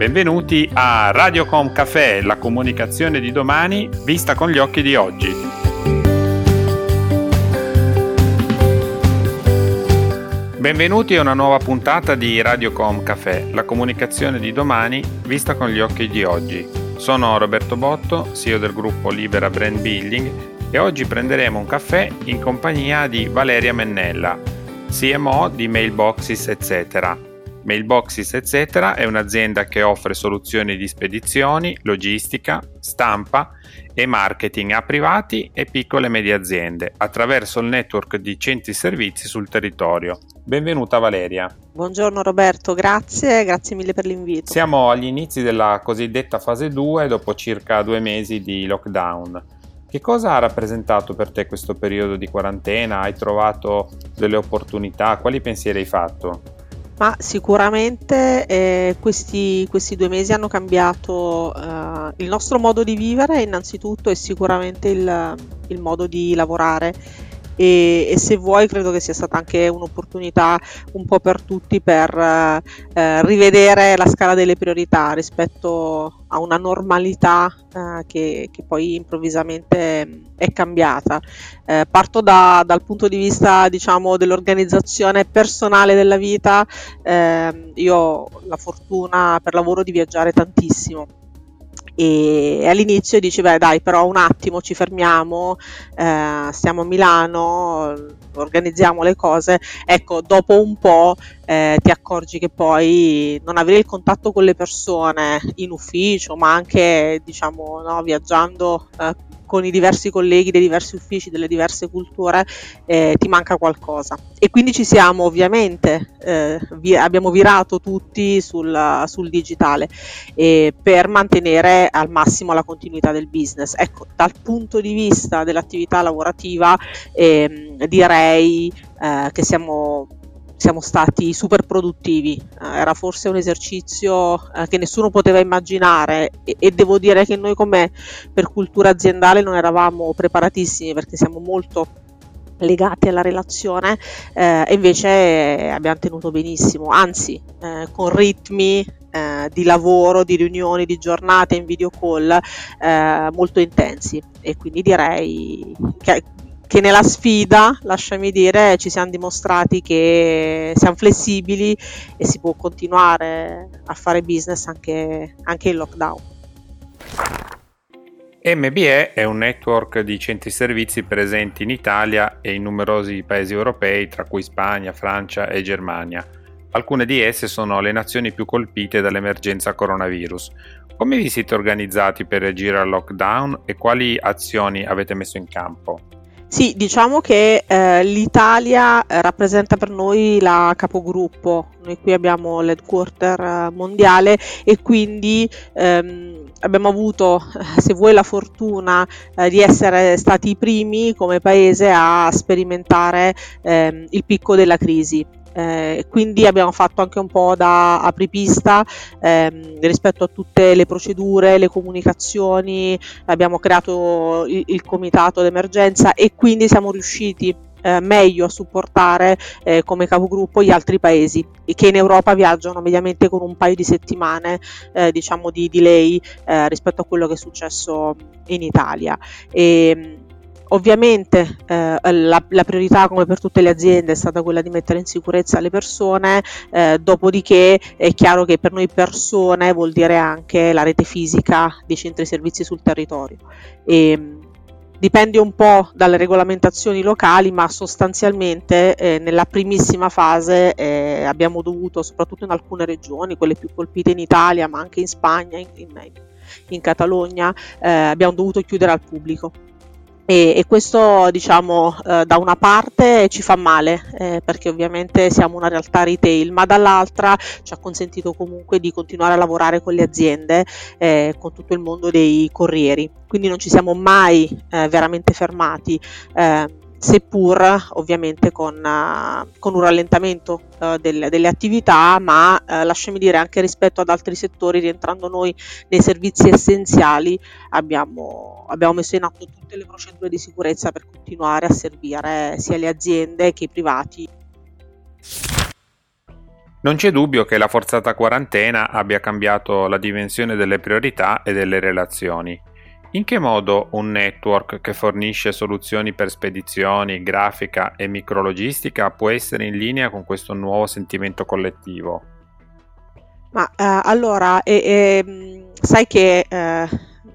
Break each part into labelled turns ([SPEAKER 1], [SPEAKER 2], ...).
[SPEAKER 1] Benvenuti a Radiocom Café, la comunicazione di domani vista con gli occhi di oggi. Benvenuti a una nuova puntata di Radiocom Café, la comunicazione di domani vista con gli occhi di oggi. Sono Roberto Botto, CEO del gruppo Libera Brand Building e oggi prenderemo un caffè in compagnia di Valeria Mennella, CMO di Mailboxes etc Mailboxes etc. è un'azienda che offre soluzioni di spedizioni, logistica, stampa e marketing a privati e piccole e medie aziende attraverso il network di centri servizi sul territorio. Benvenuta Valeria.
[SPEAKER 2] Buongiorno Roberto, grazie, grazie mille per l'invito.
[SPEAKER 1] Siamo agli inizi della cosiddetta fase 2 dopo circa due mesi di lockdown. Che cosa ha rappresentato per te questo periodo di quarantena? Hai trovato delle opportunità? Quali pensieri hai fatto?
[SPEAKER 2] Ma sicuramente eh, questi, questi, due mesi hanno cambiato eh, il nostro modo di vivere innanzitutto e sicuramente il, il modo di lavorare e, e, se vuoi credo che sia stata anche un'opportunità un po' per tutti per eh, rivedere la scala delle priorità rispetto a una normalità eh, che, che, poi improvvisamente è cambiata. Eh, parto da, dal punto di vista diciamo dell'organizzazione personale della vita, ehm, io ho la fortuna per lavoro di viaggiare tantissimo e all'inizio beh dai però un attimo ci fermiamo eh, stiamo a Milano organizziamo le cose ecco dopo un po' eh, ti accorgi che poi non avere il contatto con le persone in ufficio ma anche diciamo no, viaggiando eh, con i diversi colleghi dei diversi uffici, delle diverse culture, eh, ti manca qualcosa. E quindi ci siamo ovviamente, eh, vi- abbiamo virato tutti sul, sul digitale eh, per mantenere al massimo la continuità del business. Ecco, dal punto di vista dell'attività lavorativa ehm, direi eh, che siamo siamo stati super produttivi, eh, era forse un esercizio eh, che nessuno poteva immaginare e, e, devo dire che noi come per cultura aziendale non eravamo preparatissimi perché siamo molto legati alla relazione eh, invece abbiamo tenuto benissimo, anzi eh, con ritmi eh, di lavoro, di riunioni, di giornate in video call eh, molto intensi. E quindi direi che che nella sfida, lasciami dire, ci siamo dimostrati che siamo flessibili e si può continuare a fare business anche, anche in lockdown.
[SPEAKER 1] MBE è un network di centri servizi presenti in Italia e in numerosi paesi europei, tra cui Spagna, Francia e Germania. Alcune di esse sono le nazioni più colpite dall'emergenza coronavirus. Come vi siete organizzati per reagire al lockdown e quali azioni avete messo in campo?
[SPEAKER 2] Sì, diciamo che eh, l'Italia eh, rappresenta per noi la capogruppo, noi qui abbiamo l'headquarter eh, mondiale e quindi ehm, abbiamo avuto, se vuoi, la fortuna eh, di essere stati i primi come paese a sperimentare ehm, il picco della crisi. Eh, quindi abbiamo fatto anche un po' da apripista ehm, rispetto a tutte le procedure, le comunicazioni, abbiamo creato il, il comitato d'emergenza e quindi siamo riusciti eh, meglio a supportare eh, come capogruppo gli altri paesi che in Europa viaggiano mediamente con un paio di settimane eh, diciamo di delay eh, rispetto a quello che è successo in Italia. E, Ovviamente eh, la, la, priorità, come per tutte le aziende, è stata quella di mettere in sicurezza le persone, eh, dopodiché è chiaro che per noi persone vuol dire anche la rete fisica dei centri servizi sul territorio. E, dipende un po' dalle regolamentazioni locali, ma sostanzialmente eh, nella primissima fase eh, abbiamo dovuto, soprattutto in alcune regioni, quelle più colpite in Italia, ma anche in Spagna, in, in, in Catalogna, eh, abbiamo dovuto chiudere al pubblico e, e questo diciamo eh, da una parte ci fa male eh, perché ovviamente siamo una realtà retail ma dall'altra ci ha consentito comunque di continuare a lavorare con le aziende eh, con tutto il mondo dei corrieri. Quindi non ci siamo mai eh, veramente fermati eh, seppur ovviamente con, uh, con un rallentamento uh, del, delle attività, ma uh, lasciami dire anche rispetto ad altri settori, rientrando noi nei servizi essenziali, abbiamo, abbiamo messo in atto tutte le procedure di sicurezza per continuare a servire sia le aziende che i privati.
[SPEAKER 1] Non c'è dubbio che la forzata quarantena abbia cambiato la dimensione delle priorità e delle relazioni. In che modo un network che fornisce soluzioni per spedizioni, grafica e micrologistica può essere in linea con questo nuovo sentimento collettivo?
[SPEAKER 2] Ma eh, allora, e, e, sai che eh,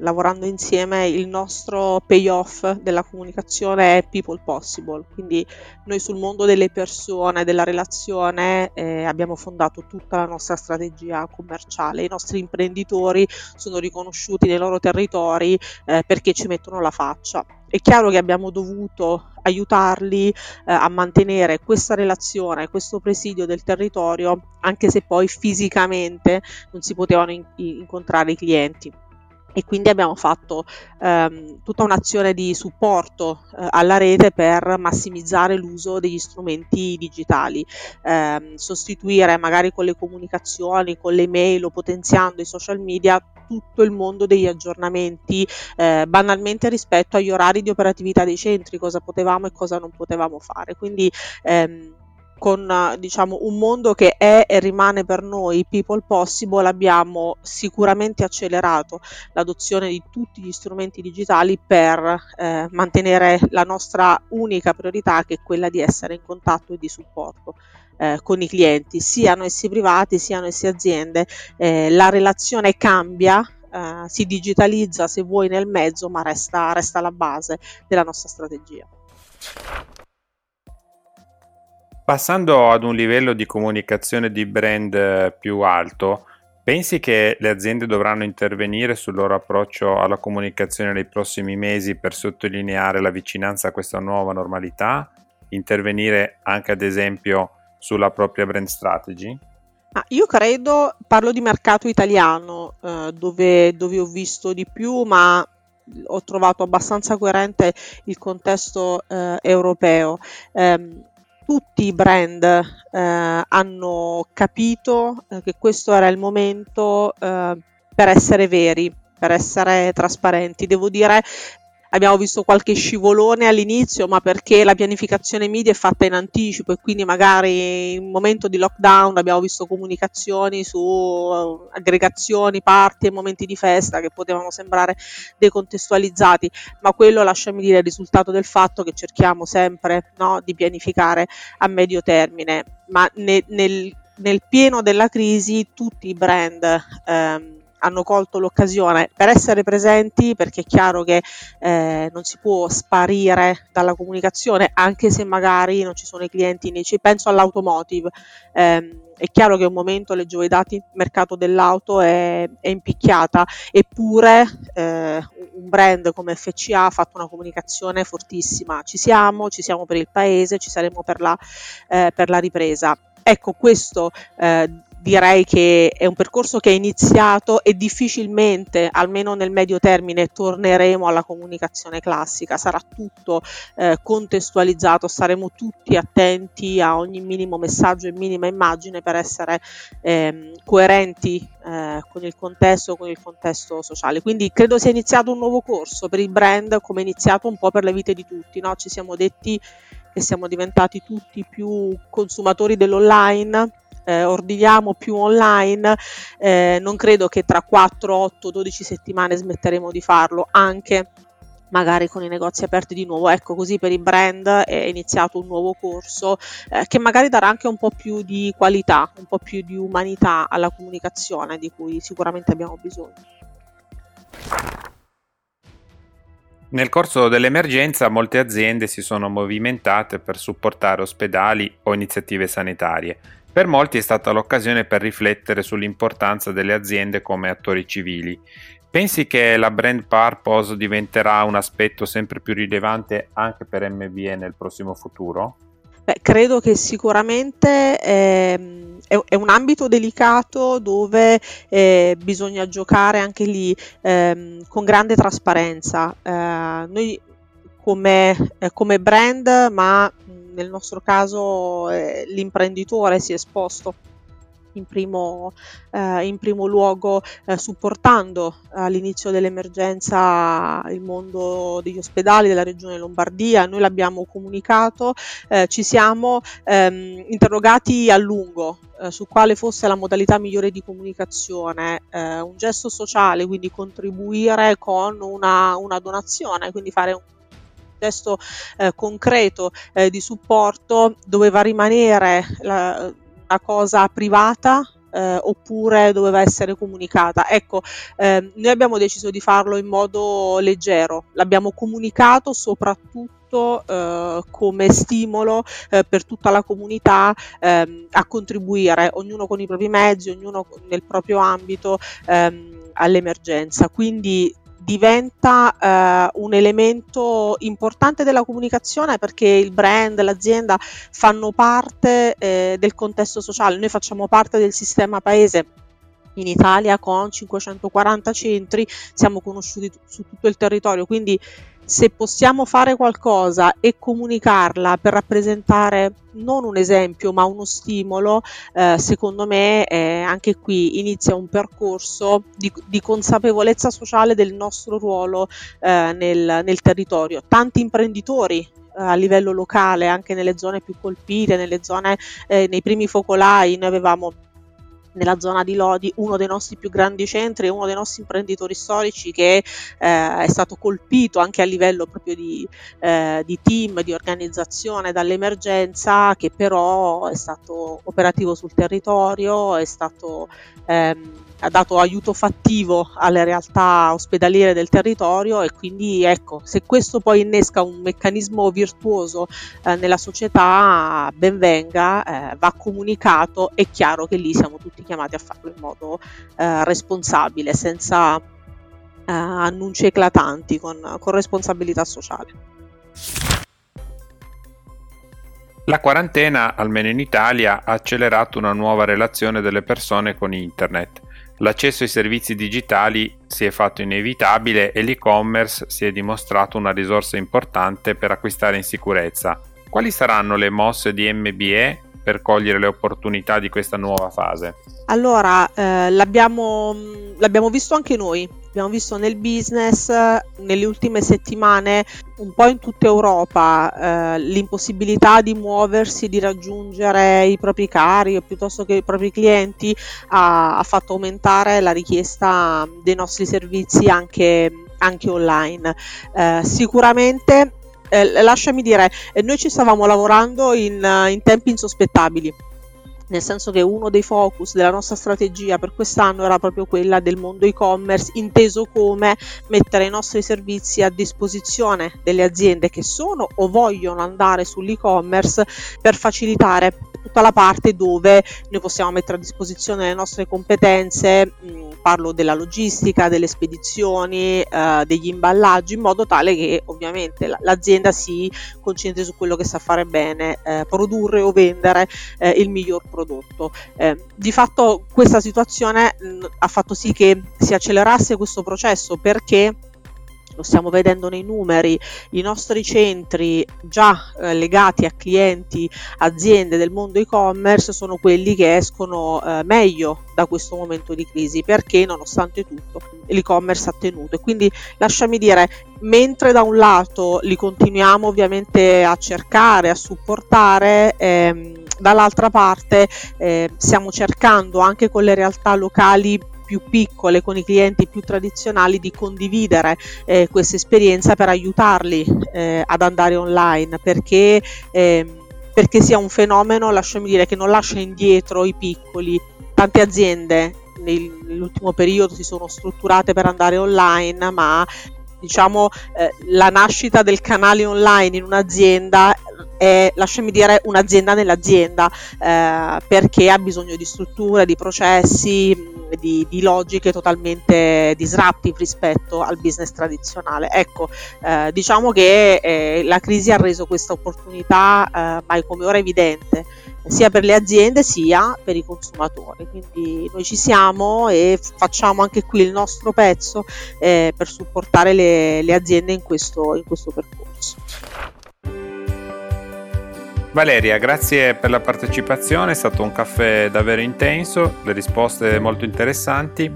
[SPEAKER 2] lavorando insieme il nostro payoff della comunicazione è people possible, quindi noi sul mondo delle persone, della relazione eh, abbiamo fondato tutta la nostra strategia commerciale, i nostri imprenditori sono riconosciuti nei loro territori eh, perché ci mettono la faccia. È chiaro che abbiamo dovuto aiutarli eh, a mantenere questa relazione, questo presidio del territorio, anche se poi fisicamente non si potevano in- incontrare i clienti e quindi abbiamo fatto ehm, tutta un'azione di supporto eh, alla rete per massimizzare l'uso degli strumenti digitali, ehm, sostituire magari con le comunicazioni, con le mail o potenziando i social media tutto il mondo degli aggiornamenti eh, banalmente rispetto agli orari di operatività dei centri, cosa potevamo e cosa non potevamo fare. Quindi ehm, con diciamo, un mondo che è e rimane per noi people possible abbiamo sicuramente accelerato l'adozione di tutti gli strumenti digitali per eh, mantenere la nostra unica priorità che è quella di essere in contatto e di supporto. Eh, con i clienti, siano essi privati, siano essi aziende, eh, la relazione cambia, eh, si digitalizza se vuoi nel mezzo, ma resta, resta la base della nostra strategia.
[SPEAKER 1] Passando ad un livello di comunicazione di brand eh, più alto, pensi che le aziende dovranno intervenire sul loro approccio alla comunicazione nei prossimi mesi per sottolineare la vicinanza a questa nuova normalità? Intervenire anche ad esempio sulla propria brand strategy?
[SPEAKER 2] Ah, io credo, parlo di mercato italiano, eh, dove, dove ho visto di più, ma ho trovato abbastanza coerente il contesto eh, europeo. Eh, tutti i brand eh, hanno capito eh, che questo era il momento eh, per essere veri, per essere trasparenti. Devo dire Abbiamo visto qualche scivolone all'inizio, ma perché la pianificazione media è fatta in anticipo e quindi magari in momento di lockdown abbiamo visto comunicazioni su uh, aggregazioni, parti e momenti di festa che potevano sembrare decontestualizzati, ma quello lasciami dire è il risultato del fatto che cerchiamo sempre no, di pianificare a medio termine, ma ne, nel, nel, pieno della crisi tutti i brand ehm, hanno colto l'occasione per essere presenti perché è chiaro che eh, non si può sparire dalla comunicazione anche se magari non ci sono i clienti ci penso all'automotive. Eh, è chiaro che un momento leggevo i dati il mercato dell'auto è, è impicchiata eppure eh, un brand come FCA ha fatto una comunicazione fortissima. Ci siamo, ci siamo per il paese ci saremo per la, eh, per la ripresa. Ecco questo eh, direi che è un percorso che è iniziato e difficilmente, almeno nel medio termine, torneremo alla comunicazione classica, sarà tutto eh, contestualizzato, saremo tutti attenti a ogni minimo messaggio e minima immagine per essere eh, coerenti eh, con il contesto, con il contesto sociale. Quindi credo sia iniziato un nuovo corso per il brand come è iniziato un po' per le vite di tutti, no? ci siamo detti che siamo diventati tutti più consumatori dell'online eh, ordiniamo più online, eh, non credo che tra 4, 8, 12 settimane smetteremo di farlo, anche magari con i negozi aperti di nuovo. Ecco, così per i brand è iniziato un nuovo corso eh, che magari darà anche un po' più di qualità, un po' più di umanità alla comunicazione di cui sicuramente abbiamo bisogno.
[SPEAKER 1] Nel corso dell'emergenza molte aziende si sono movimentate per supportare ospedali o iniziative sanitarie. Per molti è stata l'occasione per riflettere sull'importanza delle aziende come attori civili. Pensi che la brand purpose diventerà un aspetto sempre più rilevante anche per MBE nel prossimo futuro?
[SPEAKER 2] Beh, credo che sicuramente eh, è, è, un ambito delicato dove eh, bisogna giocare anche lì eh, con grande trasparenza. Eh, noi come, eh, come brand, ma nel nostro caso eh, l'imprenditore si è esposto in primo, eh, in primo luogo eh, supportando all'inizio dell'emergenza il mondo degli ospedali della regione Lombardia, noi l'abbiamo comunicato, eh, ci siamo ehm, interrogati a lungo eh, su quale fosse la modalità migliore di comunicazione, eh, un gesto sociale, quindi contribuire con una, una donazione, quindi fare un gesto eh, concreto eh, di supporto doveva rimanere la, una cosa privata eh, oppure doveva essere comunicata. Ecco, eh, noi abbiamo deciso di farlo in modo leggero, l'abbiamo comunicato soprattutto eh, come stimolo eh, per tutta la comunità ehm, a contribuire, ognuno con i propri mezzi, ognuno nel proprio ambito ehm, all'emergenza. Quindi diventa eh, un elemento importante della comunicazione perché il brand, l'azienda fanno parte eh, del contesto sociale, noi facciamo parte del sistema paese in Italia con 540 centri, siamo conosciuti su tutto il territorio, quindi se possiamo fare qualcosa e comunicarla per rappresentare non un esempio ma uno stimolo, eh, secondo me eh, anche qui inizia un percorso di, di, consapevolezza sociale del nostro ruolo eh, nel, nel territorio. Tanti imprenditori eh, a livello locale, anche nelle zone più colpite, nelle zone, eh, nei primi focolai, noi avevamo nella zona di Lodi uno dei nostri più grandi centri uno dei nostri imprenditori storici che eh, è stato colpito anche a livello proprio di, eh, di, team, di organizzazione dall'emergenza, che però è stato operativo sul territorio, è stato ehm, ha dato aiuto fattivo alle realtà ospedaliere del territorio e quindi ecco, se questo poi innesca un meccanismo virtuoso eh, nella società, ben venga, eh, va comunicato, è chiaro che lì siamo tutti chiamati a farlo in modo eh, responsabile, senza eh, annunci eclatanti, con, con responsabilità sociale.
[SPEAKER 1] La quarantena, almeno in Italia, ha accelerato una nuova relazione delle persone con Internet L'accesso ai servizi digitali si è fatto inevitabile e l'e-commerce si è dimostrato una risorsa importante per acquistare in sicurezza. Quali saranno le mosse di MBE per cogliere le opportunità di questa nuova fase?
[SPEAKER 2] Allora, eh, l'abbiamo, l'abbiamo visto anche noi abbiamo visto nel business nelle ultime settimane un po' in tutta Europa eh, l'impossibilità di muoversi, di raggiungere i propri cari o piuttosto che i propri clienti ha, ha fatto aumentare la richiesta dei nostri servizi anche, anche online. Eh, sicuramente, eh, lasciami dire, eh, noi ci stavamo lavorando in, in tempi insospettabili nel senso che uno dei focus della nostra strategia per quest'anno era proprio quella del mondo e-commerce, inteso come mettere i nostri servizi a disposizione delle aziende che sono o vogliono andare sull'e-commerce per facilitare tutta la parte dove noi possiamo mettere a disposizione le nostre competenze, mh, mm, parlo della logistica, delle spedizioni, eh, degli imballaggi, in modo tale che ovviamente l'azienda si concentri su quello che sa fare bene, eh, produrre o vendere eh, il miglior prodotto. Eh, di fatto questa situazione mh, ha fatto sì che si accelerasse questo processo perché lo stiamo vedendo nei numeri, i nostri centri già eh, legati a clienti, aziende del mondo e-commerce sono quelli che escono eh, meglio da questo momento di crisi perché nonostante tutto l'e-commerce ha tenuto. E quindi lasciami dire mentre da un lato li continuiamo ovviamente a cercare, a supportare, ehm, dall'altra parte eh, stiamo cercando anche con le realtà locali più piccole, con i clienti più tradizionali, di condividere eh, questa esperienza per aiutarli eh, ad andare online, perché, eh, perché sia un fenomeno, lasciami dire, che non lascia indietro i piccoli. Tante aziende nell'ultimo periodo si sono strutturate per andare online, ma diciamo eh, la nascita del canale online in un'azienda è, lasciami dire, un'azienda nell'azienda eh, perché ha bisogno di strutture, di processi, di, di, logiche totalmente disruptive rispetto al business tradizionale. Ecco, eh, diciamo che eh, la crisi ha reso questa opportunità eh, mai come ora evidente sia per le aziende sia per i consumatori. Quindi noi ci siamo e facciamo anche qui il nostro pezzo eh, per supportare le, le aziende in questo, in questo percorso.
[SPEAKER 1] Valeria, grazie per la partecipazione, è stato un caffè davvero intenso, le risposte molto interessanti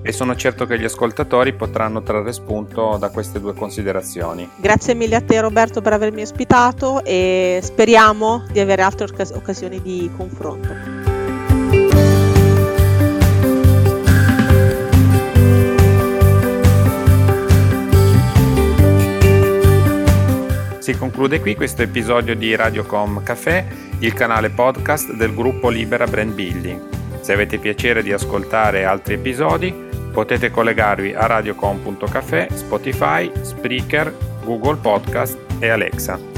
[SPEAKER 1] e sono certo che gli ascoltatori potranno trarre spunto da queste due considerazioni.
[SPEAKER 2] Grazie mille a te Roberto per avermi ospitato e speriamo di avere altre occasioni di confronto.
[SPEAKER 1] Si conclude qui questo episodio di Radiocom Café, il canale podcast del gruppo Libera Brand Building. Se avete piacere di ascoltare altri episodi, Potete collegarvi a radiocom.cafe, Spotify, Spreaker, Google Podcast e Alexa.